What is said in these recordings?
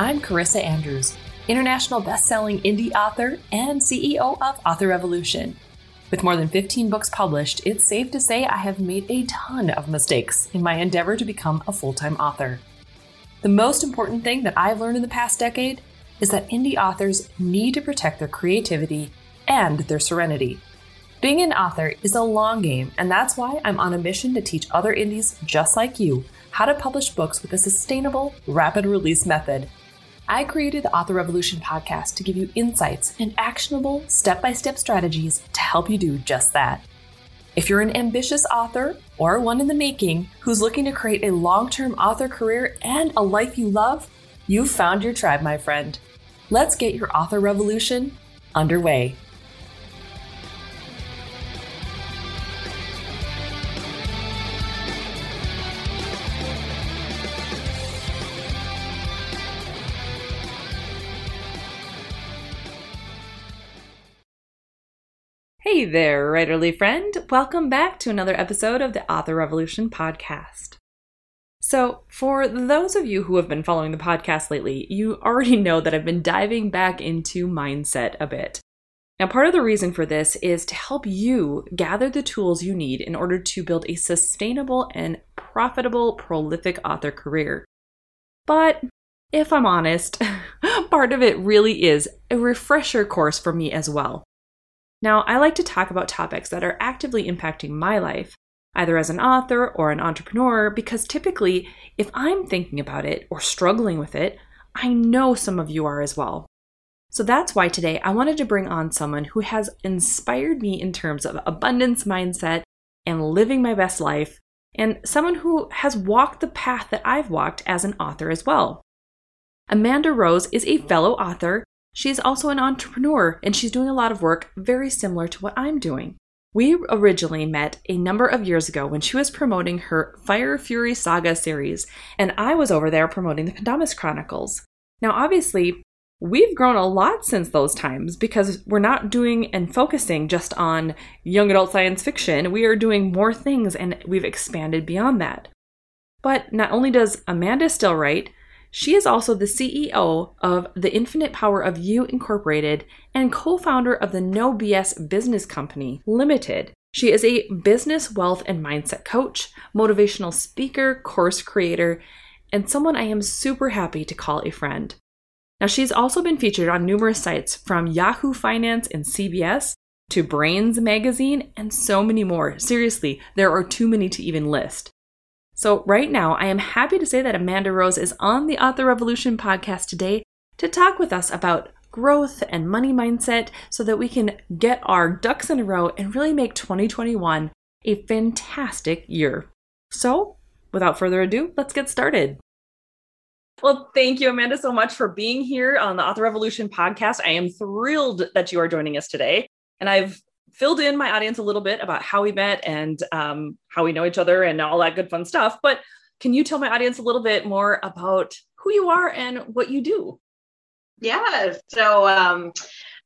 I'm Carissa Andrews, international best-selling indie author and CEO of Author Revolution. With more than 15 books published, it's safe to say I have made a ton of mistakes in my endeavor to become a full-time author. The most important thing that I've learned in the past decade is that indie authors need to protect their creativity and their serenity. Being an author is a long game, and that's why I'm on a mission to teach other indies just like you how to publish books with a sustainable, rapid release method. I created the Author Revolution podcast to give you insights and actionable step by step strategies to help you do just that. If you're an ambitious author or one in the making who's looking to create a long term author career and a life you love, you've found your tribe, my friend. Let's get your author revolution underway. Hey there, writerly friend. Welcome back to another episode of the Author Revolution podcast. So, for those of you who have been following the podcast lately, you already know that I've been diving back into mindset a bit. Now, part of the reason for this is to help you gather the tools you need in order to build a sustainable and profitable, prolific author career. But if I'm honest, part of it really is a refresher course for me as well. Now, I like to talk about topics that are actively impacting my life, either as an author or an entrepreneur, because typically, if I'm thinking about it or struggling with it, I know some of you are as well. So that's why today I wanted to bring on someone who has inspired me in terms of abundance mindset and living my best life, and someone who has walked the path that I've walked as an author as well. Amanda Rose is a fellow author She's also an entrepreneur and she's doing a lot of work very similar to what I'm doing. We originally met a number of years ago when she was promoting her Fire Fury Saga series, and I was over there promoting the Pendomus Chronicles. Now, obviously, we've grown a lot since those times because we're not doing and focusing just on young adult science fiction. We are doing more things and we've expanded beyond that. But not only does Amanda still write, she is also the CEO of The Infinite Power of You Incorporated and co founder of the No BS Business Company Limited. She is a business, wealth, and mindset coach, motivational speaker, course creator, and someone I am super happy to call a friend. Now, she's also been featured on numerous sites from Yahoo Finance and CBS to Brainz Magazine and so many more. Seriously, there are too many to even list. So, right now, I am happy to say that Amanda Rose is on the Author Revolution podcast today to talk with us about growth and money mindset so that we can get our ducks in a row and really make 2021 a fantastic year. So, without further ado, let's get started. Well, thank you, Amanda, so much for being here on the Author Revolution podcast. I am thrilled that you are joining us today. And I've filled in my audience a little bit about how we met and um, how we know each other and all that good fun stuff. But can you tell my audience a little bit more about who you are and what you do? Yeah. So um,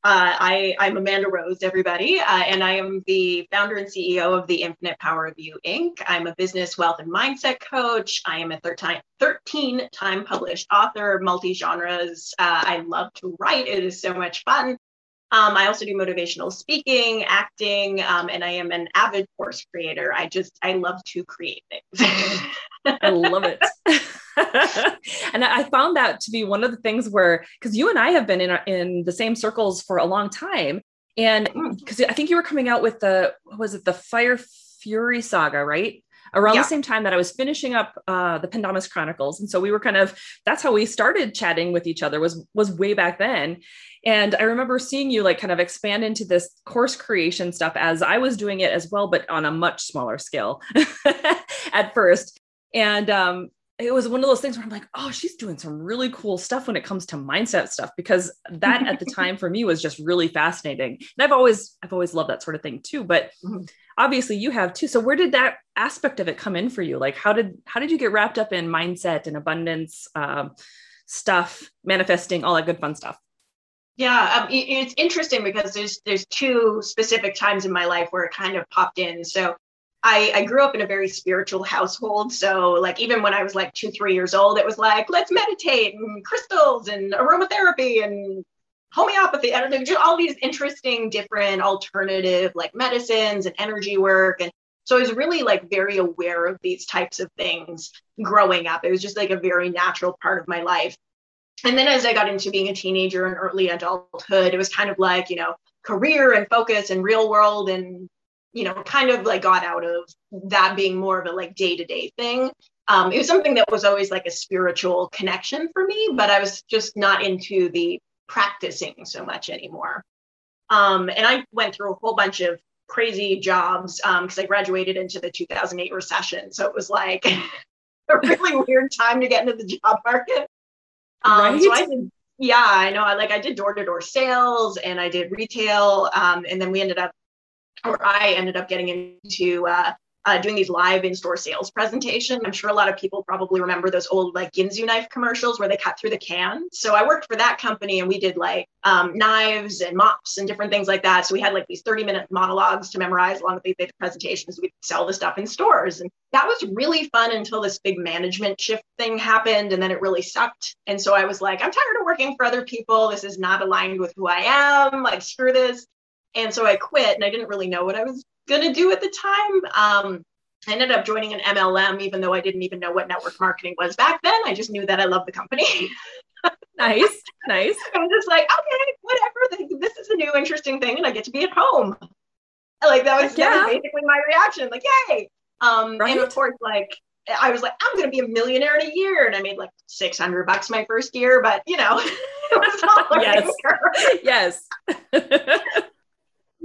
uh, I, I'm Amanda Rose, everybody, uh, and I am the founder and CEO of the Infinite Power of You Inc. I'm a business, wealth, and mindset coach. I am a 13 time published author, multi genres. Uh, I love to write, it is so much fun. Um, I also do motivational speaking, acting, um, and I am an avid course creator. I just, I love to create things. I love it. and I found that to be one of the things where, because you and I have been in, in the same circles for a long time. And because mm. I think you were coming out with the, was it the Fire Fury saga, right? Around yeah. the same time that I was finishing up uh, the Pendomus Chronicles, and so we were kind of that's how we started chatting with each other was was way back then. And I remember seeing you like kind of expand into this course creation stuff as I was doing it as well, but on a much smaller scale at first. And um, it was one of those things where I'm like, oh, she's doing some really cool stuff when it comes to mindset stuff because that at the time for me was just really fascinating. And I've always I've always loved that sort of thing too. But mm-hmm. Obviously you have too. So where did that aspect of it come in for you? Like how did how did you get wrapped up in mindset and abundance um, stuff, manifesting, all that good fun stuff? Yeah, um, it, it's interesting because there's there's two specific times in my life where it kind of popped in. So I, I grew up in a very spiritual household. So, like, even when I was like two, three years old, it was like, let's meditate and crystals and aromatherapy and homeopathy I don't know, just all these interesting, different alternative like medicines and energy work. And so I was really like very aware of these types of things growing up. It was just like a very natural part of my life. And then as I got into being a teenager and early adulthood, it was kind of like, you know, career and focus and real world and you know, kind of like got out of that being more of a like day to day thing. Um, it was something that was always like a spiritual connection for me, but I was just not into the practicing so much anymore. Um, and I went through a whole bunch of crazy jobs because um, I graduated into the 2008 recession. So it was like a really weird time to get into the job market. Um, right? So I did, yeah, I know. I like I did door to door sales and I did retail, um, and then we ended up or I ended up getting into uh, uh, doing these live in-store sales presentation. I'm sure a lot of people probably remember those old like Ginsu knife commercials where they cut through the can. So I worked for that company and we did like um, knives and mops and different things like that. So we had like these 30 minute monologues to memorize along with the presentations. We'd sell the stuff in stores. And that was really fun until this big management shift thing happened and then it really sucked. And so I was like, I'm tired of working for other people. This is not aligned with who I am. Like, screw this. And so I quit and I didn't really know what I was going to do at the time. Um, I ended up joining an MLM, even though I didn't even know what network marketing was back then. I just knew that I loved the company. nice, nice. I was just like, okay, whatever. This is a new interesting thing, and I get to be at home. Like that was, yeah. that was basically my reaction. Like, yay! Um, right? And of course, like I was like, I'm going to be a millionaire in a year, and I made like 600 bucks my first year. But you know, it was all yes, yes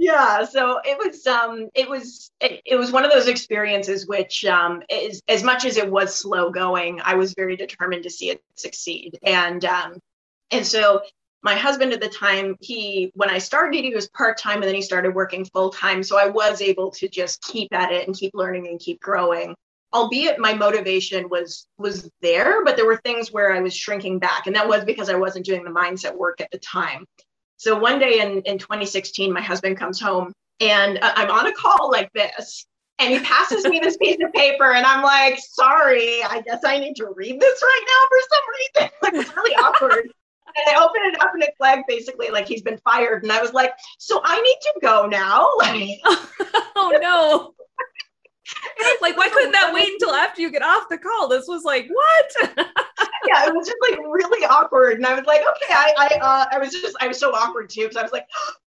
yeah so it was um it was it, it was one of those experiences which um is as much as it was slow going i was very determined to see it succeed. And um and so my husband at the time he when i started he was part-time and then he started working full-time. So i was able to just keep at it and keep learning and keep growing. Albeit my motivation was was there but there were things where i was shrinking back. And that was because i wasn't doing the mindset work at the time so one day in, in 2016, my husband comes home and I'm on a call like this. And he passes me this piece of paper, and I'm like, sorry, I guess I need to read this right now for some reason. Like, it's really awkward. And I open it up and it's like basically like he's been fired. And I was like, so I need to go now. Like, oh no. like, why couldn't that wait until after you get off the call? This was like, what? Yeah, it was just like really awkward. And I was like, okay, I I uh, I was just I was so awkward too because I was like,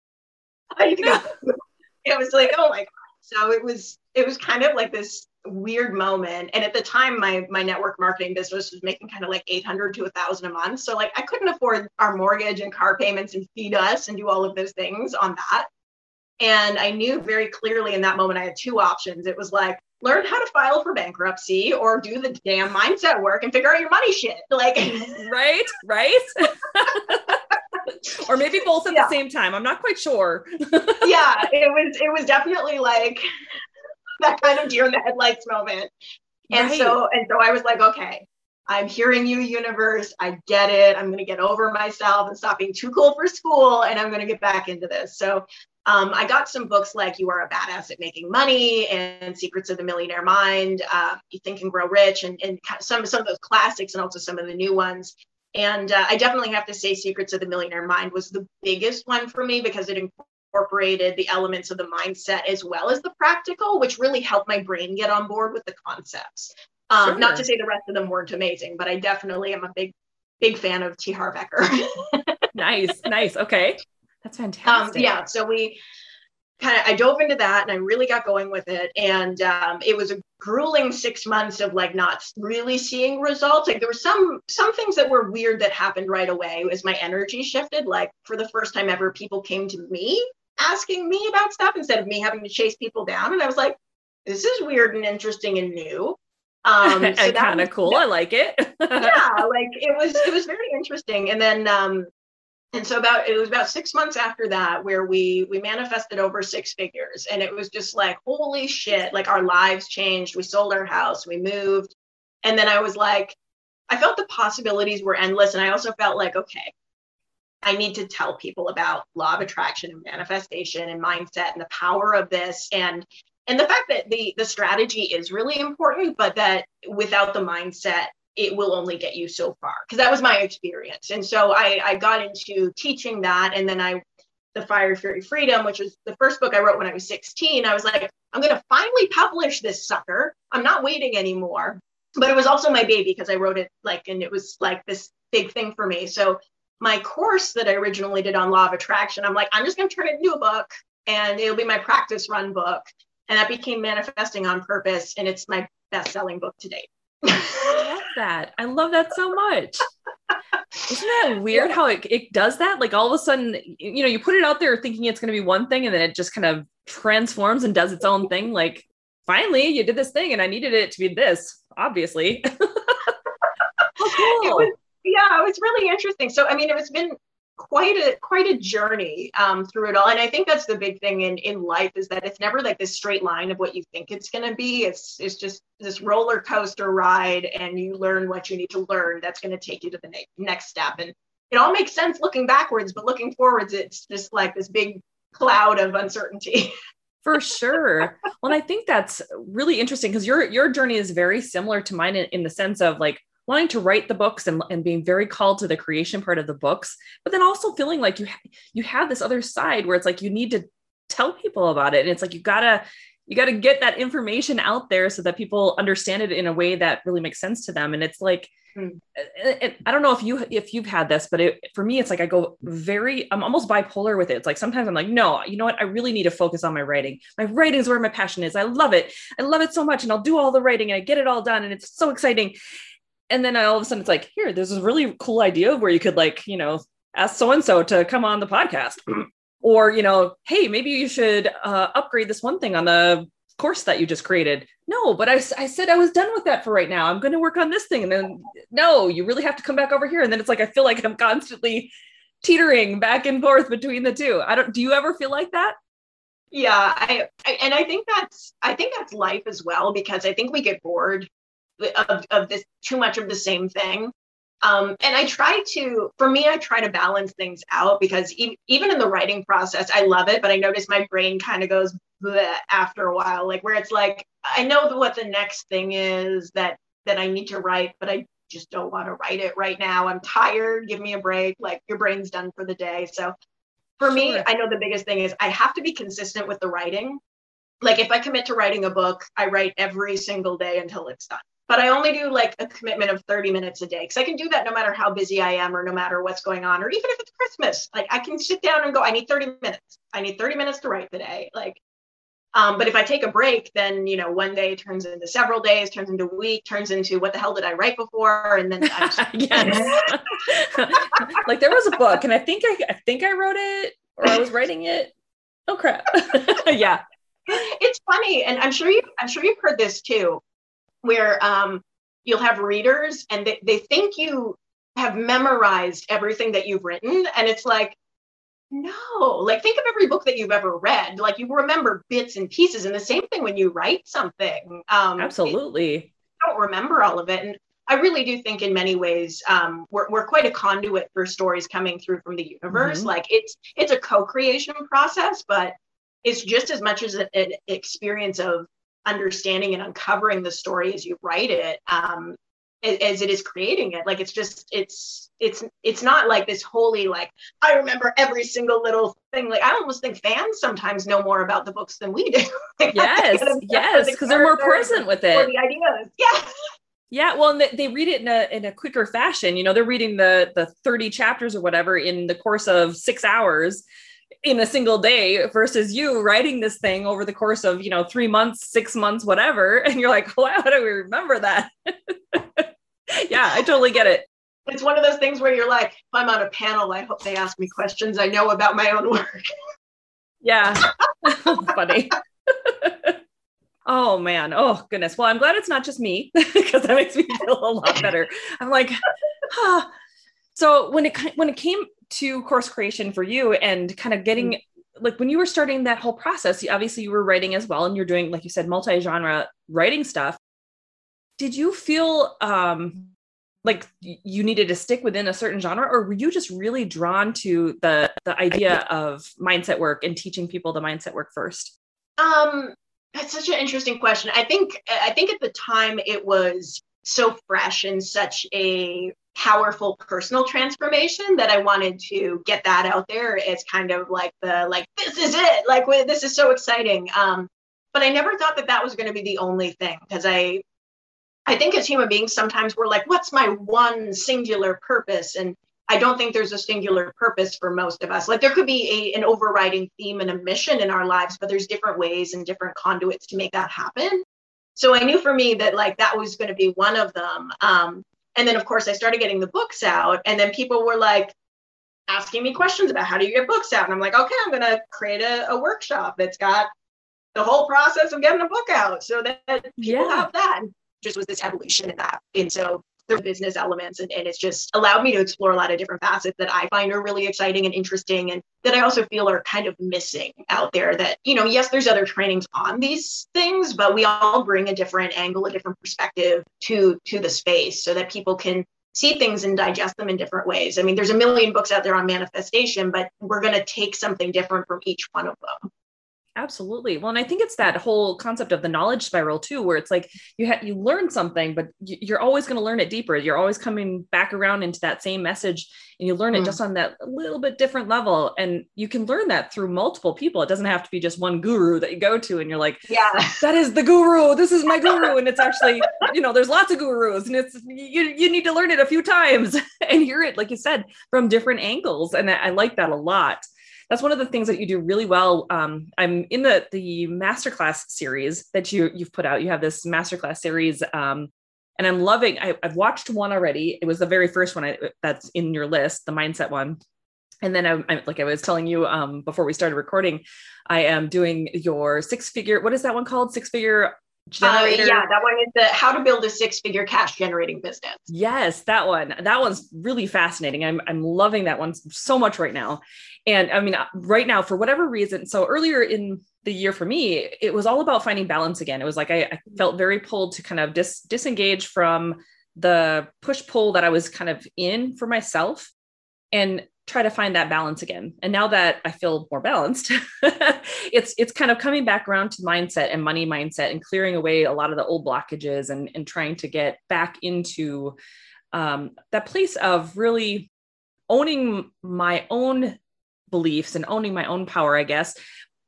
I need to go. it was like, oh my god. So it was it was kind of like this weird moment. And at the time, my my network marketing business was making kind of like 800 to a thousand a month. So like I couldn't afford our mortgage and car payments and feed us and do all of those things on that. And I knew very clearly in that moment I had two options. It was like learn how to file for bankruptcy or do the damn mindset work and figure out your money shit. Like right, right. or maybe both at yeah. the same time. I'm not quite sure. yeah, it was it was definitely like that kind of deer in the headlights moment. And right. so and so I was like, okay, I'm hearing you, universe. I get it. I'm going to get over myself and stop being too cool for school. And I'm going to get back into this. So um, I got some books like You Are a Badass at Making Money and Secrets of the Millionaire Mind, uh, You Think and Grow Rich, and, and some, some of those classics and also some of the new ones. And uh, I definitely have to say, Secrets of the Millionaire Mind was the biggest one for me because it incorporated the elements of the mindset as well as the practical, which really helped my brain get on board with the concepts. Um, sure. Not to say the rest of them weren't amazing, but I definitely am a big, big fan of T. Harv Eker. nice, nice. Okay. That's um, fantastic. Um, yeah. So we kind of, I dove into that and I really got going with it. And um, it was a grueling six months of like not really seeing results. Like there were some, some things that were weird that happened right away as my energy shifted. Like for the first time ever, people came to me asking me about stuff instead of me having to chase people down. And I was like, this is weird and interesting and new. Um, so kind of cool. I like it. yeah, like it was it was very interesting. And then um, and so about it was about six months after that where we we manifested over six figures. And it was just like holy shit like our lives changed. We sold our house we moved. And then i was like i felt the possibilities were endless. And i also felt like okay i need to tell people about law of attraction and manifestation and mindset and the power of this. And and the fact that the the strategy is really important, but that without the mindset, it will only get you so far. Because that was my experience, and so I I got into teaching that, and then I the Fire Fury Freedom, which was the first book I wrote when I was 16. I was like, I'm going to finally publish this sucker. I'm not waiting anymore. But it was also my baby because I wrote it like, and it was like this big thing for me. So my course that I originally did on law of attraction, I'm like, I'm just going to turn it into a book and it'll be my practice run book. And that became Manifesting on Purpose. And it's my best selling book to date. I love that. I love that so much. Isn't that weird how it, it does that? Like all of a sudden, you know, you put it out there thinking it's going to be one thing and then it just kind of transforms and does its own thing. Like, finally, you did this thing and I needed it to be this, obviously. oh, cool. It was, yeah, it was really interesting. So, I mean, it was been quite a quite a journey um, through it all. And i think that's the big thing in in life is that it's never like this straight line of what you think it's going to be. It's it's just this roller coaster ride and you learn what you need to learn that's going to take you to the ne- next step. And it all makes sense looking backwards but looking forwards it's just like this big cloud of uncertainty. For sure. Well i think that's really interesting because your your journey is very similar to mine in, in the sense of like wanting to write the books and, and being very called to the creation part of the books but then also feeling like you you have this other side where it's like you need to tell people about it. And it's like you gotta you got to get that information out there so that people understand it in a way that really makes sense to them. And it's like mm. it, i don't know if you if you've had this but it, for me it's like i go very i'm almost bipolar with it. It's like sometimes i'm like no you know what? I really need to focus on my writing. My writing is where my passion is. I love it. I love it so much and i'll do all the writing and i get it all done and it's so exciting and then all of a sudden it's like here there's this really cool idea where you could like you know ask so and so to come on the podcast. Or you know hey maybe you should uh, upgrade this one thing on the course that you just created. No but I, I said i was done with that for right now. I'm going to work on this thing. And then no you really have to come back over here. And then it's like i feel like i'm constantly teetering back and forth between the two. I don't do you ever feel like that? Yeah I, I and i think that's i think that's life as well because i think we get bored of, of this too much of the same thing. Um, and I try to, for me, I try to balance things out because e- even in the writing process, I love it, but I notice my brain kind of goes after a while, like where it's like, I know what the next thing is that that I need to write, but I just don't want to write it right now. I'm tired. Give me a break. Like your brain's done for the day. So for sure. me, I know the biggest thing is I have to be consistent with the writing. Like if I commit to writing a book, I write every single day until it's done but I only do like a commitment of 30 minutes a day because I can do that no matter how busy I am or no matter what's going on, or even if it's Christmas. Like I can sit down and go, I need 30 minutes. I need 30 minutes to write today. Like, um, but if I take a break, then you know, one day turns into several days, turns into a week, turns into what the hell did I write before? And then I just yes. like there was a book, and I think I, I think I wrote it or I was writing it. Oh crap. yeah. It's funny, and I'm sure you I'm sure you've heard this too where um, you'll have readers and they, they think you have memorized everything that you've written. And it's like, no, like think of every book that you've ever read. Like you remember bits and pieces. And the same thing when you write something. Um, Absolutely. It, don't remember all of it. And I really do think in many ways um, we're, we're quite a conduit for stories coming through from the universe. Mm-hmm. Like it's it's a co-creation process, but it's just as much as an experience of understanding and uncovering the story as you write it um, as it is creating it. Like it's just it's it's it's not like this holy like i remember every single little thing. Like i almost think fans sometimes know more about the books than we do. Yes yes because the they're more present with it. the ideas. Yeah. Yeah, well, they, they read it in a in a quicker fashion. You know, they're reading the the thirty chapters or whatever in the course of six hours, in a single day versus you writing this thing over the course of you know three months six months whatever. And you're like wow how do we remember that? Yeah i totally get it. It's one of those things where you're like if i'm on a panel i hope they ask me questions i know about my own work. Yeah. Funny. Oh man. Oh goodness. Well i'm glad it's not just me because that makes me feel a lot better. I'm like huh. so when it when it came to course creation for you and kind of getting mm-hmm. like when you were starting that whole process obviously you were writing as well and you're doing like you said multi-genre writing stuff did you feel um like you needed to stick within a certain genre or were you just really drawn to the the idea of mindset work and teaching people the mindset work first um That's such an interesting question. I think I think at the time it was so fresh and such a powerful personal transformation that I wanted to get that out there as kind of like the like this is it like this is so exciting. Um, but I never thought that that was going to be the only thing because I I think as human beings sometimes we're like what's my one singular purpose and I don't think there's a singular purpose for most of us. Like there could be a, an overriding theme and a mission in our lives, but there's different ways and different conduits to make that happen. So I knew for me that like that was going to be one of them. Um, and then of course I started getting the books out, and then people were like asking me questions about how do you get books out, and I'm like, okay, I'm going to create a, a workshop that's got the whole process of getting a book out, so that people yeah. have that. Just was this evolution in that, and so their business elements and, and it's just allowed me to explore a lot of different facets that i find are really exciting and interesting and that i also feel are kind of missing out there that you know yes there's other trainings on these things but we all bring a different angle a different perspective to to the space so that people can see things and digest them in different ways. I mean there's a million books out there on manifestation but we're going to take something different from each one of them Absolutely. Well, and I think it's that whole concept of the knowledge spiral too, where it's like you had you learn something, but you're always going to learn it deeper. You're always coming back around into that same message, and you learn it mm. just on that little bit different level. And you can learn that through multiple people. It doesn't have to be just one guru that you go to, and you're like, yeah, that is the guru. This is my guru, and it's actually, you know, there's lots of gurus, and it's you you need to learn it a few times and hear it, like you said, from different angles. And I, I like that a lot that's one of the things that you do really well. Um, I'm in the the masterclass series that you you've put out. You have this masterclass series, um, and I'm loving. I, have watched one already. It was the very first one I, that's in your list, the mindset one. And then I, I like I was telling you um, before we started recording, I am doing your six figure. What is that one called? Six figure generator. Uh, yeah, that one is the how to build a six figure cash generating business. Yes, that one. That one's really fascinating. I'm I'm loving that one so much right now. And I mean, uh, right now, for whatever reason, so earlier in the year for me, it was all about finding balance again. It was like I, I felt very pulled to kind of dis, disengage from the push pull that I was kind of in for myself and try to find that balance again. And now that I feel more balanced, it's it's kind of coming back around to mindset and money mindset and clearing away a lot of the old blockages and, and trying to get back into um, that place of really owning my own beliefs and owning my own power, I guess,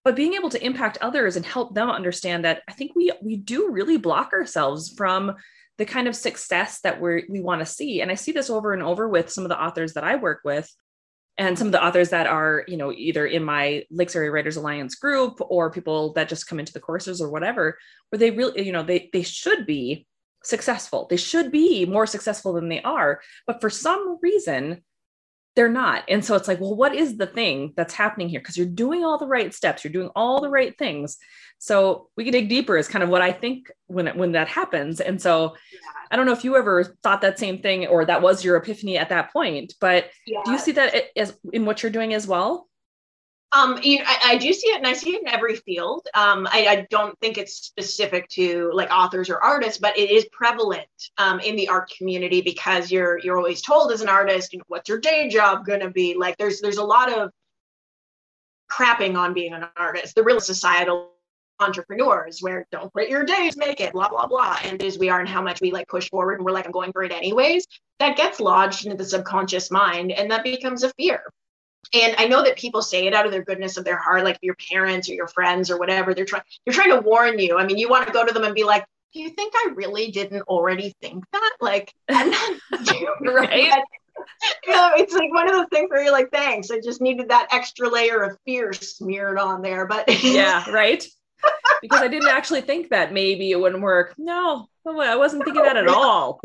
but being able to impact others and help them understand that I think we we do really block ourselves from the kind of success that we we want to see. And I see this over and over with some of the authors that I work with and some of the authors that are you know either in my lakes area writers alliance group or people that just come into the courses or whatever where they really you know they they should be successful. They should be more successful than they are. But for some reason they're not. And so it's like well what is the thing that's happening here? Because you're doing all the right steps you're doing all the right things. So we can dig deeper is kind of what i think when when that happens. And so yeah. i don't know if you ever thought that same thing or that was your epiphany at that point but yeah. do you see that as in what you're doing as well um, you know, I, I, do see it, and I see it in every field. Um, I, I, don't think it's specific to like authors or artists, but it is prevalent um, in the art community because you're you're always told as an artist, you know, what's your day job to be? Like, there's there's a lot of crapping on being an artist. The real societal entrepreneurs where don't quit your days, make it, blah blah blah. And as we are, and how much we like push forward, and we're like, I'm going for it anyways. That gets lodged into the subconscious mind, and that becomes a fear and i know that people say it out of their goodness of their heart like your parents or your friends or whatever they're trying they're trying to warn you i mean you want to go to them and be like do you think i really didn't already think that like i'm not right you know, it's like one of those things where you're like, thanks. I just needed that extra layer of fear smeared on there. But yeah, right. because I didn't actually think that maybe it wouldn't work. No, I wasn't thinking that at all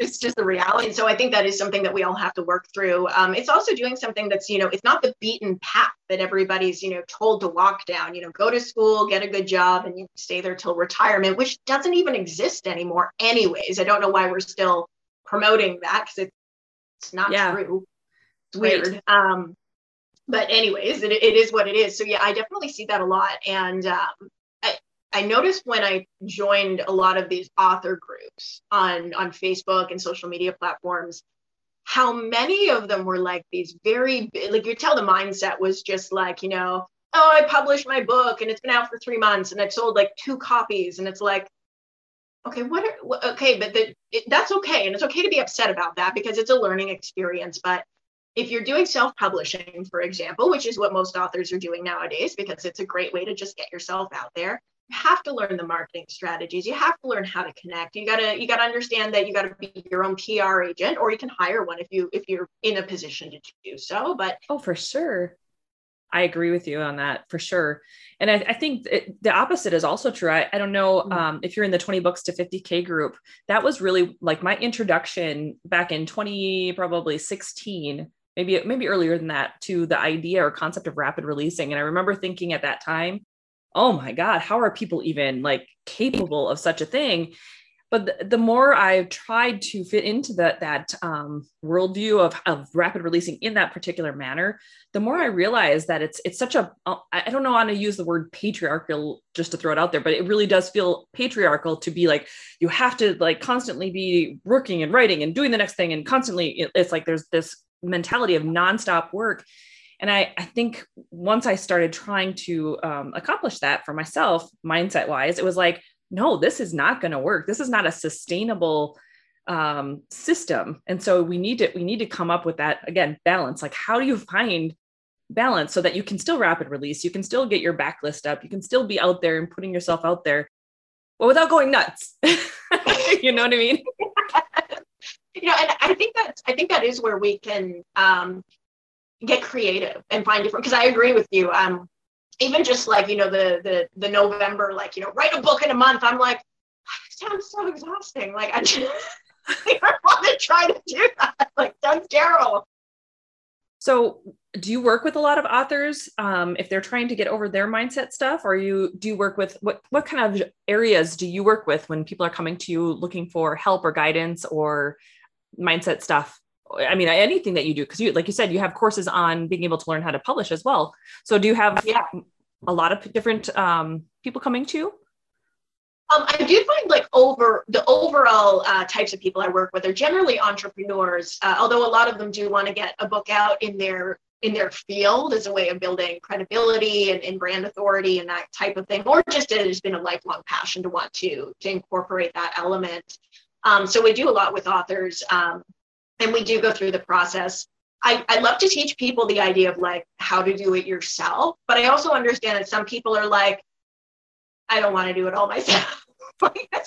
it's just the reality. And so I think that is something that we all have to work through. Um, it's also doing something that's, you know, it's not the beaten path that everybody's, you know, told to walk down, you know, go to school, get a good job, and you stay there till retirement, which doesn't even exist anymore, anyways. I don't know why we're still promoting that because it's not yeah. true. It's weird. Right. Um, but anyways, it, it is what it is. So yeah, I definitely see that a lot. And um, I noticed when I joined a lot of these author groups on on Facebook and social media platforms, how many of them were like these very like you tell the mindset was just like you know oh, I published my book and it's been out for three months and I've sold like two copies. And it's like, okay, what are, okay, but the, it, that's okay. And it's okay to be upset about that because it's a learning experience. But if you're doing self publishing, for example, which is what most authors are doing nowadays, because it's a great way to just get yourself out there, you have to learn the marketing strategies. You have to learn how to connect. You gotta you gotta understand that you gotta be your own PR agent, or you can hire one if you if you're in a position to do so. But oh, for sure. I agree with you on that for sure. And I, I think it, the opposite is also true. I, I don't know mm-hmm. um, if you're in the 20 books to 50K group, that was really like my introduction back in 20, probably 16, maybe, maybe earlier than that to the idea or concept of rapid releasing. And I remember thinking at that time, oh my God, how are people even like capable of such a thing? but the, the, more I've tried to fit into that that um, worldview of, of rapid releasing in that particular manner, the more I realize that it's it's such a uh, don't know how to use the word patriarchal just to throw it out there, but it really does feel patriarchal to be like you have to like constantly be working and writing and doing the next thing and constantly it's like there's this mentality of nonstop work. And I, I think once I started trying to um, accomplish that for myself, mindset wise, it was like, no, this is not going to work. This is not a sustainable um, system. And so we need to we need to come up with that again balance. Like how do you find balance so that you can still rapid release, you can still get your backlist up, you can still be out there and putting yourself out there, but without going nuts. you know what I mean? you know, and I think that I think that is where we can um, get creative and find different. Because I agree with you. Um, even just like you know the the the November like you know write a book in a month. I'm like, sounds so exhausting. Like I just I want to try to do that. Like sounds terrible. So, do you work with a lot of authors um, if they're trying to get over their mindset stuff, or you do you work with what what kind of areas do you work with when people are coming to you looking for help or guidance or mindset stuff? I mean, anything that you do, because you, like you said, you have courses on being able to learn how to publish as well. So, do you have yeah. a lot of different um, people coming to you? Um, I do find like over the overall uh, types of people I work with are generally entrepreneurs, uh, although a lot of them do want to get a book out in their in their field as a way of building credibility and, and brand authority and that type of thing, or just it has been a lifelong passion to want to to incorporate that element. Um, so we do a lot with authors. Um, and we do go through the process. I, I love to teach people the idea of like how to do it yourself, but I also understand that some people are like, I don't want to do it all myself.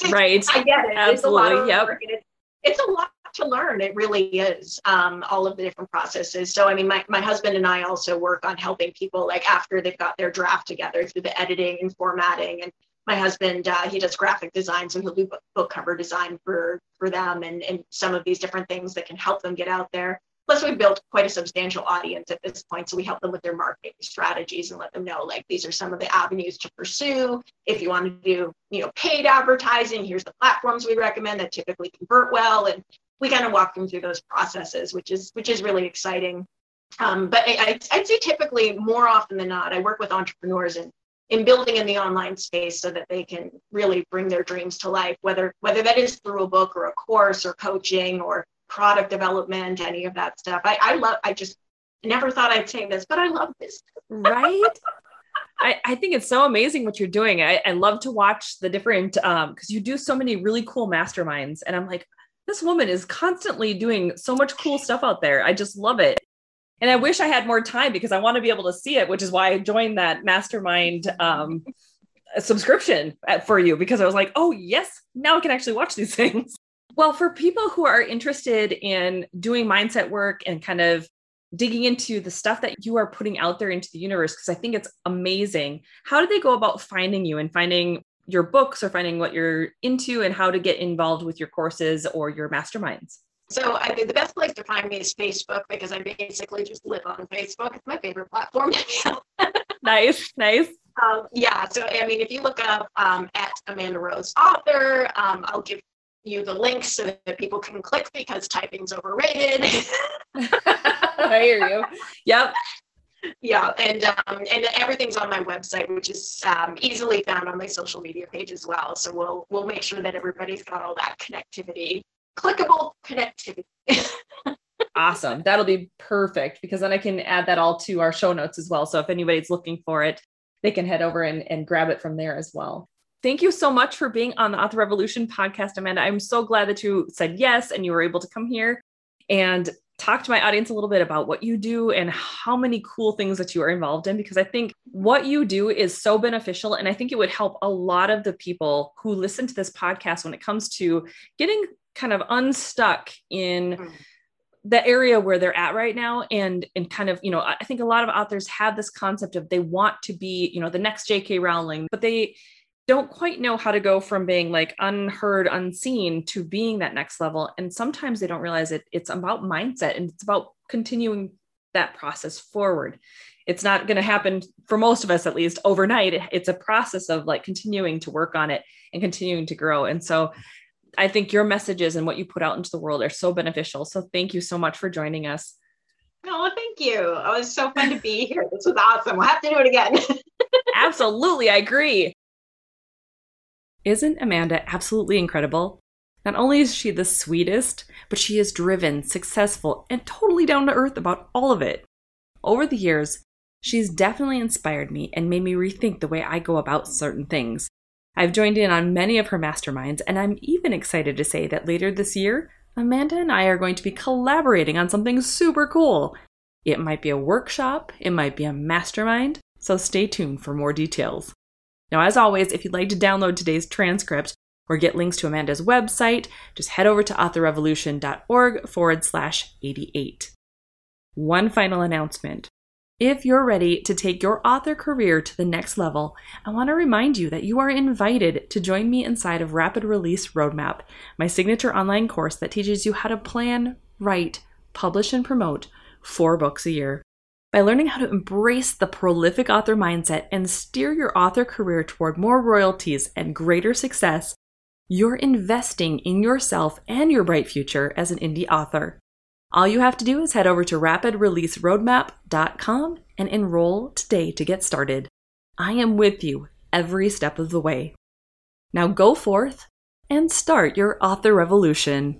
right. I get it. Absolutely. It's a lot of yep. work. It's, it's a lot to learn. It really is. Um, all of the different processes. So I mean, my, my husband and I also work on helping people like after they've got their draft together through the editing and formatting and my husband uh, he does graphic design so he'll do book cover design for for them and, and some of these different things that can help them get out there. Plus we've built quite a substantial audience at this point so we help them with their marketing strategies and let them know like these are some of the avenues to pursue. If you want to do you know paid advertising here's the platforms we recommend that typically convert well and we kind of walk them through those processes which is which is really exciting. Um, but I, i'd say typically more often than not i work with entrepreneurs and in building in the online space so that they can really bring their dreams to life whether whether that is through a book or a course or coaching or product development any of that stuff i, I love i just never thought i'd say this but i love this right I, I think it's so amazing what you're doing. I, I love to watch the different um because you do so many really cool masterminds, and I'm like, this woman is constantly doing so much cool stuff out there. I just love it and I wish I had more time because I want to be able to see it, which is why I joined that mastermind um, subscription for you because I was like, oh, yes, now I can actually watch these things. Well, for people who are interested in doing mindset work and kind of digging into the stuff that you are putting out there into the universe, because I think it's amazing, how do they go about finding you and finding your books or finding what you're into and how to get involved with your courses or your masterminds? So I think the best place to find me is Facebook because I basically just live on Facebook. It's my favorite platform. nice, nice. Um, yeah. So I mean, if you look up um, at Amanda Rose author, um, I'll give you the links so that people can click because typing's overrated. I hear you. Yep. Yeah, and um, and everything's on my website, which is um, easily found on my social media page as well. So we'll we'll make sure that everybody's got all that connectivity clickable connectivity. awesome. That'll be perfect because then I can add that all to our show notes as well. So if anybody's looking for it, they can head over and, and grab it from there as well. Thank you so much for being on the Author Revolution podcast, Amanda. I'm so glad that you said yes and you were able to come here and talk to my audience a little bit about what you do and how many cool things that you are involved in because I think what you do is so beneficial. And I think it would help a lot of the people who listen to this podcast when it comes to getting kind of unstuck in. Mm the area where they're at right now. And and kind of you know i think a lot of authors have this concept of they want to be you know the next jk rowling but they don't quite know how to go from being like unheard unseen to being that next level. And sometimes they don't realize it it's about mindset and it's about continuing that process forward. It's not going to happen for most of us at least overnight. It's a process of like continuing to work on it and continuing to grow. And so I think your messages and what you put out into the world are so beneficial. So thank you so much for joining us. Oh, thank you. It was so fun to be here. This was awesome. We'll have to do it again. absolutely. I agree. Isn't Amanda absolutely incredible? Not only is she the sweetest, but she is driven, successful, and totally down to earth about all of it. Over the years, she's definitely inspired me and made me rethink the way I go about certain things. I've joined in on many of her masterminds, and I'm even excited to say that later this year, Amanda and I are going to be collaborating on something super cool. It might be a workshop, it might be a mastermind, so stay tuned for more details. Now, as always, if you'd like to download today's transcript or get links to Amanda's website, just head over to authorrevolution.org forward slash 88. One final announcement. If you're ready to take your author career to the next level, I want to remind you that you are invited to join me inside of Rapid Release Roadmap, my signature online course that teaches you how to plan, write, publish, and promote four books a year. By learning how to embrace the prolific author mindset and steer your author career toward more royalties and greater success, you're investing in yourself and your bright future as an indie author. All you have to do is head over to rapidreleaseroadmap.com and enroll today to get started. I am with you every step of the way. Now go forth and start your author revolution.